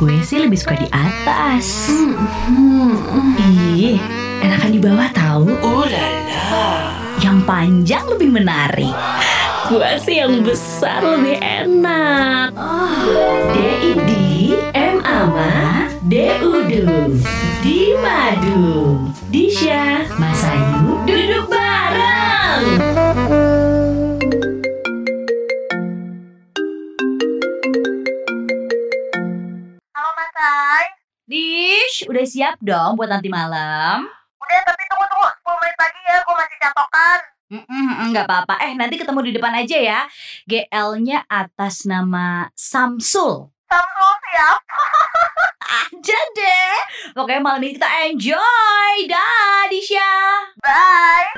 Gue sih lebih suka di atas. Hmm. Ih, enakan di bawah tahu. Oh la la. Yang panjang lebih menarik. Gua sih yang besar lebih enak. DID M Ama DUDU Di Madu Disha Mas Ayu duduk bareng Udah siap dong buat nanti malam? Udah tapi tunggu tunggu 10 menit lagi ya, gue masih catokan. Enggak apa-apa. Eh, nanti ketemu di depan aja ya. GL-nya atas nama Samsul. Samsul siap. Aja deh. Pokoknya malam ini kita enjoy. Dah, Disha. Bye.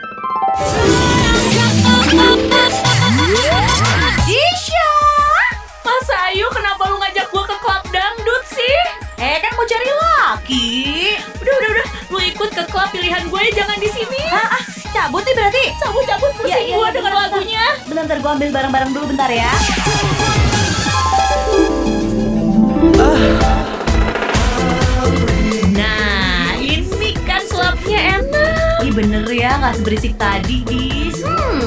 Ikut ke klub pilihan gue jangan di sini. Ah, ah, cabut nih berarti. Cabut cabut pusing Iya, iya, gua iya, denger bentar. lagunya. Bentar, bentar gue ambil barang-barang dulu bentar ya. Nah, ini kan klubnya enak. Ih bener ya, gak seberisik tadi, Dis. Hmm,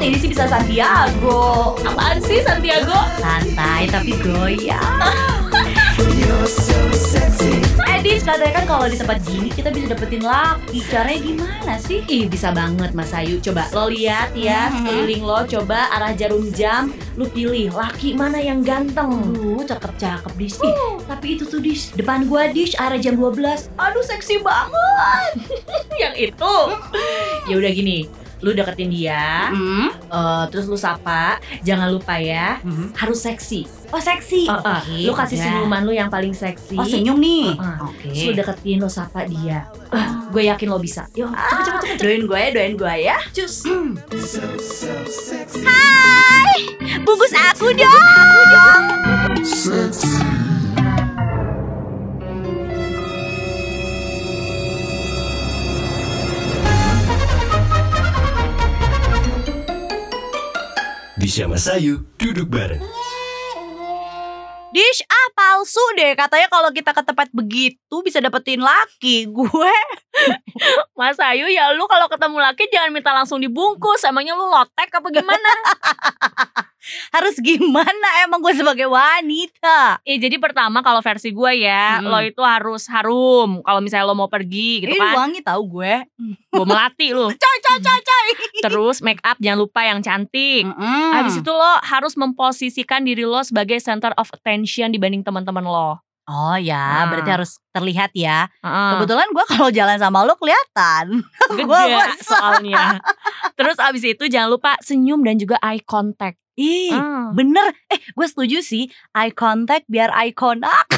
ini sih bisa Santiago. Apaan sih Santiago? Santai tapi goyang. Eh, Dis, katanya kan kalau di tempat gini kita bisa dapetin laki. Caranya gimana sih? Ih bisa banget Mas Ayu Coba lo lihat ya Mhm. Sekeliling lo Coba arah jarum jam Lu pilih Laki mana yang ganteng Aduh, cakep-cakep, Dis. Ih, tapi itu tuh, Dis. Depan gua, Dis, arah jam 12. Aduh, seksi banget. Yang itu Ya udah gini Lu deketin dia Hmm? eh, Terus lu sapa Jangan lupa ya Harus seksi Oh, seksi. Eh, eh, Oke, Lu kasih udah. senyuman lu yang paling seksi Oh, senyum nih. Heeh. Oke. Terus lu deketin Lu sapa dia Gue yakin lo bisa Yuk cepet cepet cepet Doain gue ya, doain gue ya. Cus Bungkus aku dong. Aku dong. Disha Masayu duduk bareng. Dish, ah palsu deh. Katanya kalau kita ke tempat begitu bisa dapetin laki. Gue Mas Ayu ya lu kalau ketemu laki Jangan minta langsung dibungkus Emangnya lu lotek apa gimana harus gimana emang gue sebagai wanita? Eh jadi pertama kalau versi gue ya, Mm-mm. lo itu harus harum. Kalau misalnya lo mau pergi gitu Ini kan, wangi tahu gue. gue melati lo. Coy, coy, coy, coy. Terus make up jangan lupa yang cantik. Mm-mm. Habis itu lo harus memposisikan diri lo sebagai center of attention dibanding teman-teman lo. Oh ya, Nah. berarti harus terlihat ya. Heeh. Kebetulan gue kalau jalan sama lo kelihatan. Gede soalnya. Terus abis itu jangan lupa senyum dan juga eye contact. Ih, Hmm. bener. Eh, gue setuju sih. Eye contact biar ikonak.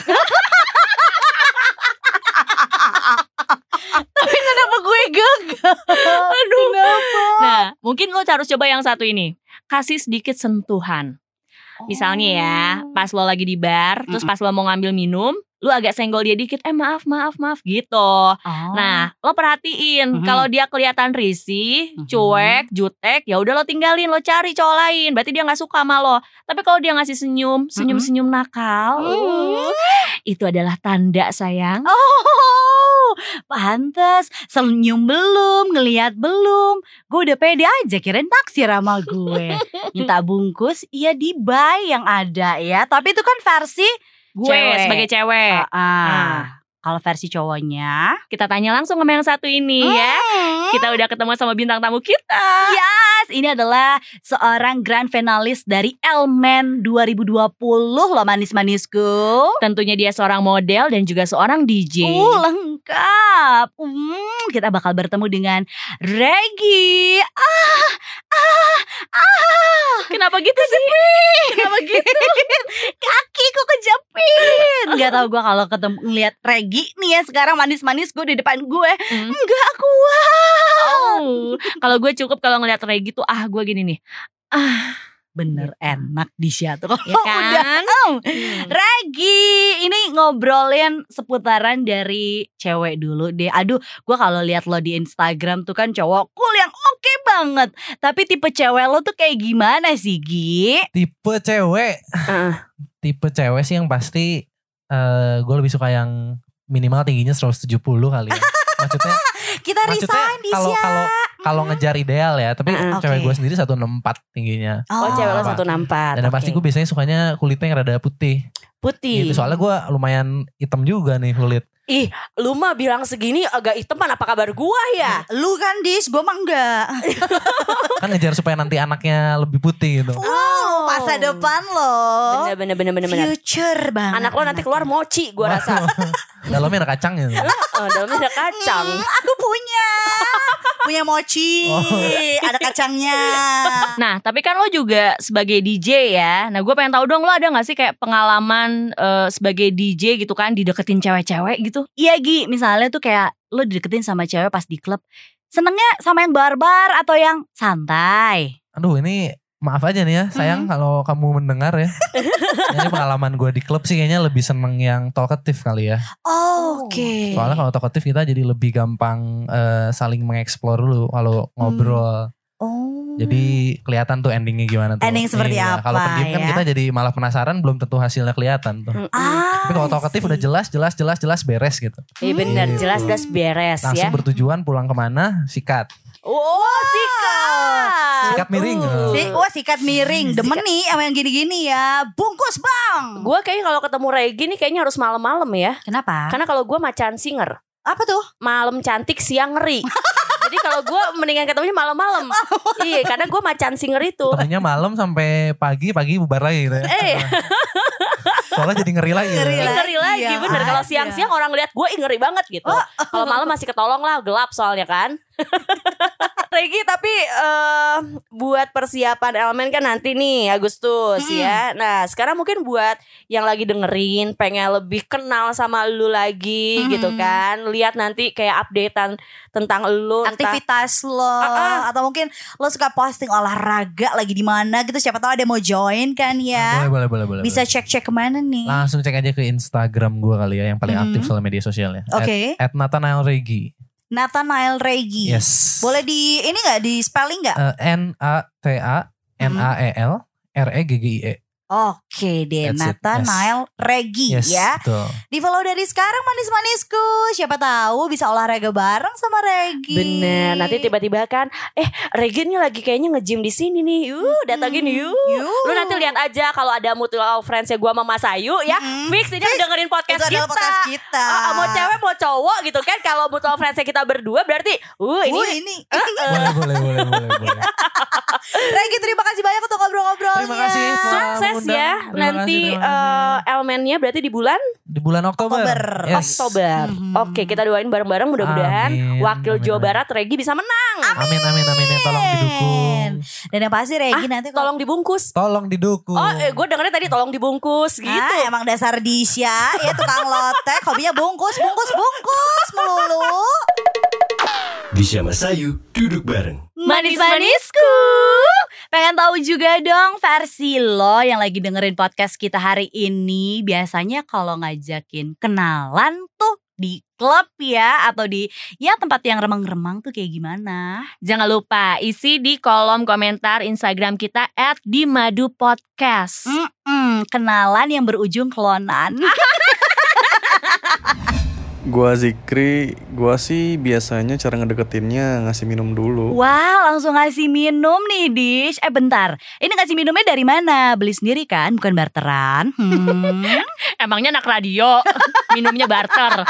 Tapi kenapa gue gagal? Aduh. Kenapa? Nah, mungkin lo harus coba yang satu ini. Kasih sedikit sentuhan. Misalnya ya, pas lo lagi di bar, terus pas lo mau ngambil minum, lu agak senggol dia dikit, eh maaf, maaf, maaf gitu. Oh. Nah, lo perhatiin Mhm. kalau dia kelihatan risih, Mhm. cuek, jutek, ya udah lo tinggalin, lo cari cowok lain. Berarti dia nggak suka sama lo. Tapi kalau dia ngasih senyum, senyum-senyum nakal, Mhm. uh, itu adalah tanda sayang. Oh, pantes. Senyum belum, ngelihat belum. Gue udah pede aja kirain taksir sama gue. Minta bungkus, iya di buy yang ada ya. Tapi itu kan versi Gue Cewek. sebagai cewek. ah. Nah. Kalau versi cowoknya, Kita tanya langsung sama yang satu ini ya. Hmm. Kita udah ketemu sama bintang tamu kita. Yes, ini adalah seorang grand finalis dari Elmen 2020 loh manis-manisku. Tentunya dia seorang model dan juga seorang DJ. Uh, lengkap. Hmm, kita bakal bertemu dengan Regi. Ah, ah, ah. Kenapa gitu sih? Kenapa gitu? Kakiku kejepit. Gak tau gue kalau ketemu ngeliat Regi nih ya sekarang manis-manis gue di depan gue. Hmm. Enggak kuat. Oh, kalau gue cukup kalau ngeliat Regi tuh ah gue gini nih. Ah, Bener enak di tuh kalau ya kan? udah. Hmm. Regi, ini ngobrolin seputaran dari cewek dulu deh. Aduh, gue kalau lihat lo di Instagram tuh kan cowok cool yang oke banget. Tapi tipe cewek lo tuh kayak gimana sih, Gi? tipe cewek Heeh. tipe cewek sih yang pasti eh gue lebih suka yang minimal tingginya 170 kali ya. Maksudnya Kita resign di kalau kalau kalau ngejar ideal ya, tapi Heeh. cewek gue sendiri 164 tingginya. Oh, cewek lo Apa? satu nampak. Dan yang pasti gue biasanya sukanya kulitnya yang rada putih. putih. Gitu. Soalnya gue lumayan hitam juga nih kulit. Ih, lu mah bilang segini agak hiteman apa kabar gua ya? Lu kan dis, gue mah enggak. Kan ngejar supaya nanti anaknya lebih putih gitu. Wow, masa depan. Bener bener bener bener bener. Future banget. Anak lo nanti keluar mochi gua rasa. Dalamnya ada kacang gitu. Oh, dalamnya ada kacang. Hmm, aku punya. punya mochi. Oh. Ada kacangnya. Nah, tapi kan lo juga sebagai DJ ya. Nah, gue pengen tahu dong lo ada gak sih kayak pengalaman eh, sebagai DJ gitu kan dideketin cewek-cewek gitu? Iya Gi, misalnya tuh kayak lu dideketin sama cewek pas di klub. Senengnya sama yang barbar atau yang santai? Aduh ini maaf aja nih ya sayang kalau kamu mendengar ya. ini pengalaman gue di klub sih kayaknya lebih seneng yang talkative kali ya. Oke. Soalnya kalau talkative kita jadi lebih gampang eh, saling mengeksplor dulu kalau ngobrol. Oh. Jadi kelihatan tuh endingnya gimana tuh. Ending seperti Iya, apa Kalau pendiam kan ya? kita jadi malah penasaran belum tentu hasilnya kelihatan tuh. Mm-mm. Ah, Tapi kalau talkative see. udah jelas, jelas, jelas, jelas beres gitu. Iya bener, Gitu. jelas jelas beres Langsung ya. bertujuan pulang ke mana? Sikat. Oh, sikat. Sikat miring. Uh. Si, wah sikat miring, demen nih sama yang gini-gini ya. Bungkus bang. Gue kayaknya kalau ketemu Regi nih kayaknya harus malam-malam ya. Kenapa? Karena kalau gue macan singer, Apa tuh? malam cantik siang ngeri. Jadi kalau gue mendingan ketemunya malam-malam. iya, karena gue macan singer itu. Temennya malam sampai pagi, pagi bubar lagi gitu ya. Eh, Soalnya jadi ngeri lagi. Ngeri lah. ngeri lagi Iya, bener. Kalau ada. siang-siang orang lihat gue ngeri banget gitu. Kalau malam masih ketolong lah, gelap soalnya kan. Regi tapi eh, buat persiapan elemen kan nanti nih Agustus Mm. ya. Nah sekarang mungkin buat yang lagi dengerin pengen lebih kenal sama lu lagi Mm. gitu kan. Lihat nanti kayak updatean tentang lu. entah- Aktivitas lo Ah, atau mungkin lo suka posting olahraga lagi di mana gitu siapa tahu ada yang mau join kan ya. Boleh, boleh, boleh, boleh. Bisa cek-cek ke mana nih? Langsung cek aja ke Instagram gue kali ya yang paling Mhm. aktif soal media sosialnya. Oke. At, at Nathanael Regi. Nathanael Regi. Yes. Boleh di ini nggak di spelling nggak? Eh, N A T A N A E L R E G G I E. Oke deh, That's it, Nathanael Regi Yes, ya. betul. Di follow dari sekarang manis-manisku. Siapa tahu bisa olahraga bareng sama Regi. Bener, nanti tiba-tiba kan, eh Regi nih lagi kayaknya nge-gym di sini nih, yuk datangin yuk. Yuk. Lu nanti lihat aja kalau ada mutual friends gue sama Mas Ayu ya, Mm-mm. fix ini dengerin podcast Itu kita. podcast kita. Ah, mau cewek mau cowok gitu kan kalau mutual friends kita berdua berarti uh ini Uh, ini. Boleh, boleh, boleh, boleh, boleh. Regi terima kasih banyak untuk ngobrol-ngobrolnya. Terima kasih sukses ya. Terima Nanti kasih, eh, elemennya berarti di bulan Di bulan Oktober. Oktober. Yes. Oktober. Mhm. Oke, kita doain bareng-bareng mudah-mudahan Amin, wakil amin, Jawa amin. Barat Regi bisa menang. Amin, amin, amin. Ya, tolong didukung. Dan yang pasti Regi nanti kalau Tolong dibungkus. Tolong didukung. Oh, eh, gue dengernya tadi tolong dibungkus gitu. Ah, emang dasar Disya ya tukang lotek hobinya bungkus bungkus bungkus melulu. Disha Masayu duduk bareng. Manis-manisku. Pengen tahu juga dong versi lo yang lagi dengerin podcast kita hari ini. Biasanya kalau ngajakin kenalan tuh di klub ya atau di ya tempat yang remang-remang tuh kayak gimana? Jangan lupa isi di kolom komentar Instagram kita at Dimadu Podcast. Mm-mm, kenalan yang berujung klonan. Gua Zikri, gua sih biasanya cara ngedeketinnya ngasih minum dulu. Wah, langsung ngasih minum nih, Dish. Eh, bentar. Ini ngasih minumnya dari mana? Beli sendiri kan, bukan barteran. Hmm. Emangnya anak radio minumnya barter.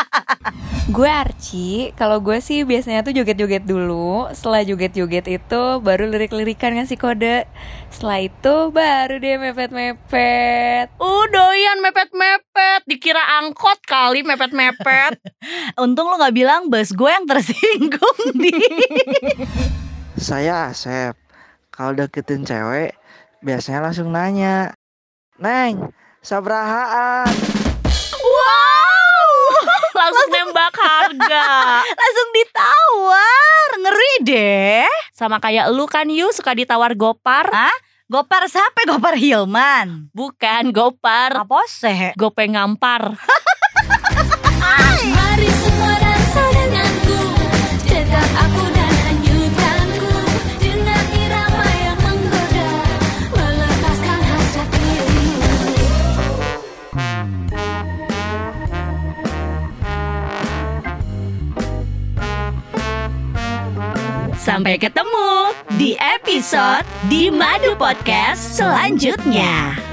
Gue Archie, kalau gue sih biasanya tuh joget-joget dulu Setelah joget-joget itu baru lirik-lirikan ngasih kode Setelah itu baru dia mepet-mepet Uh, doyan mepet-mepet. Dikira angkot kali mepet-mepet. Untung lo gak bilang bos gue yang tersinggung, di. Saya Asep. Kalau deketin cewek, biasanya langsung nanya, Neng, sabrahaan. Langsung nembak harga. langsung ditawar. Ngeri deh. Sama kayak lu kan Yu suka ditawar gopar. Gopar siapa? Gopar Hilman. Bukan gopar. Apa sih? Gope ngampar. Sampai ketemu di episode di Madu Podcast selanjutnya.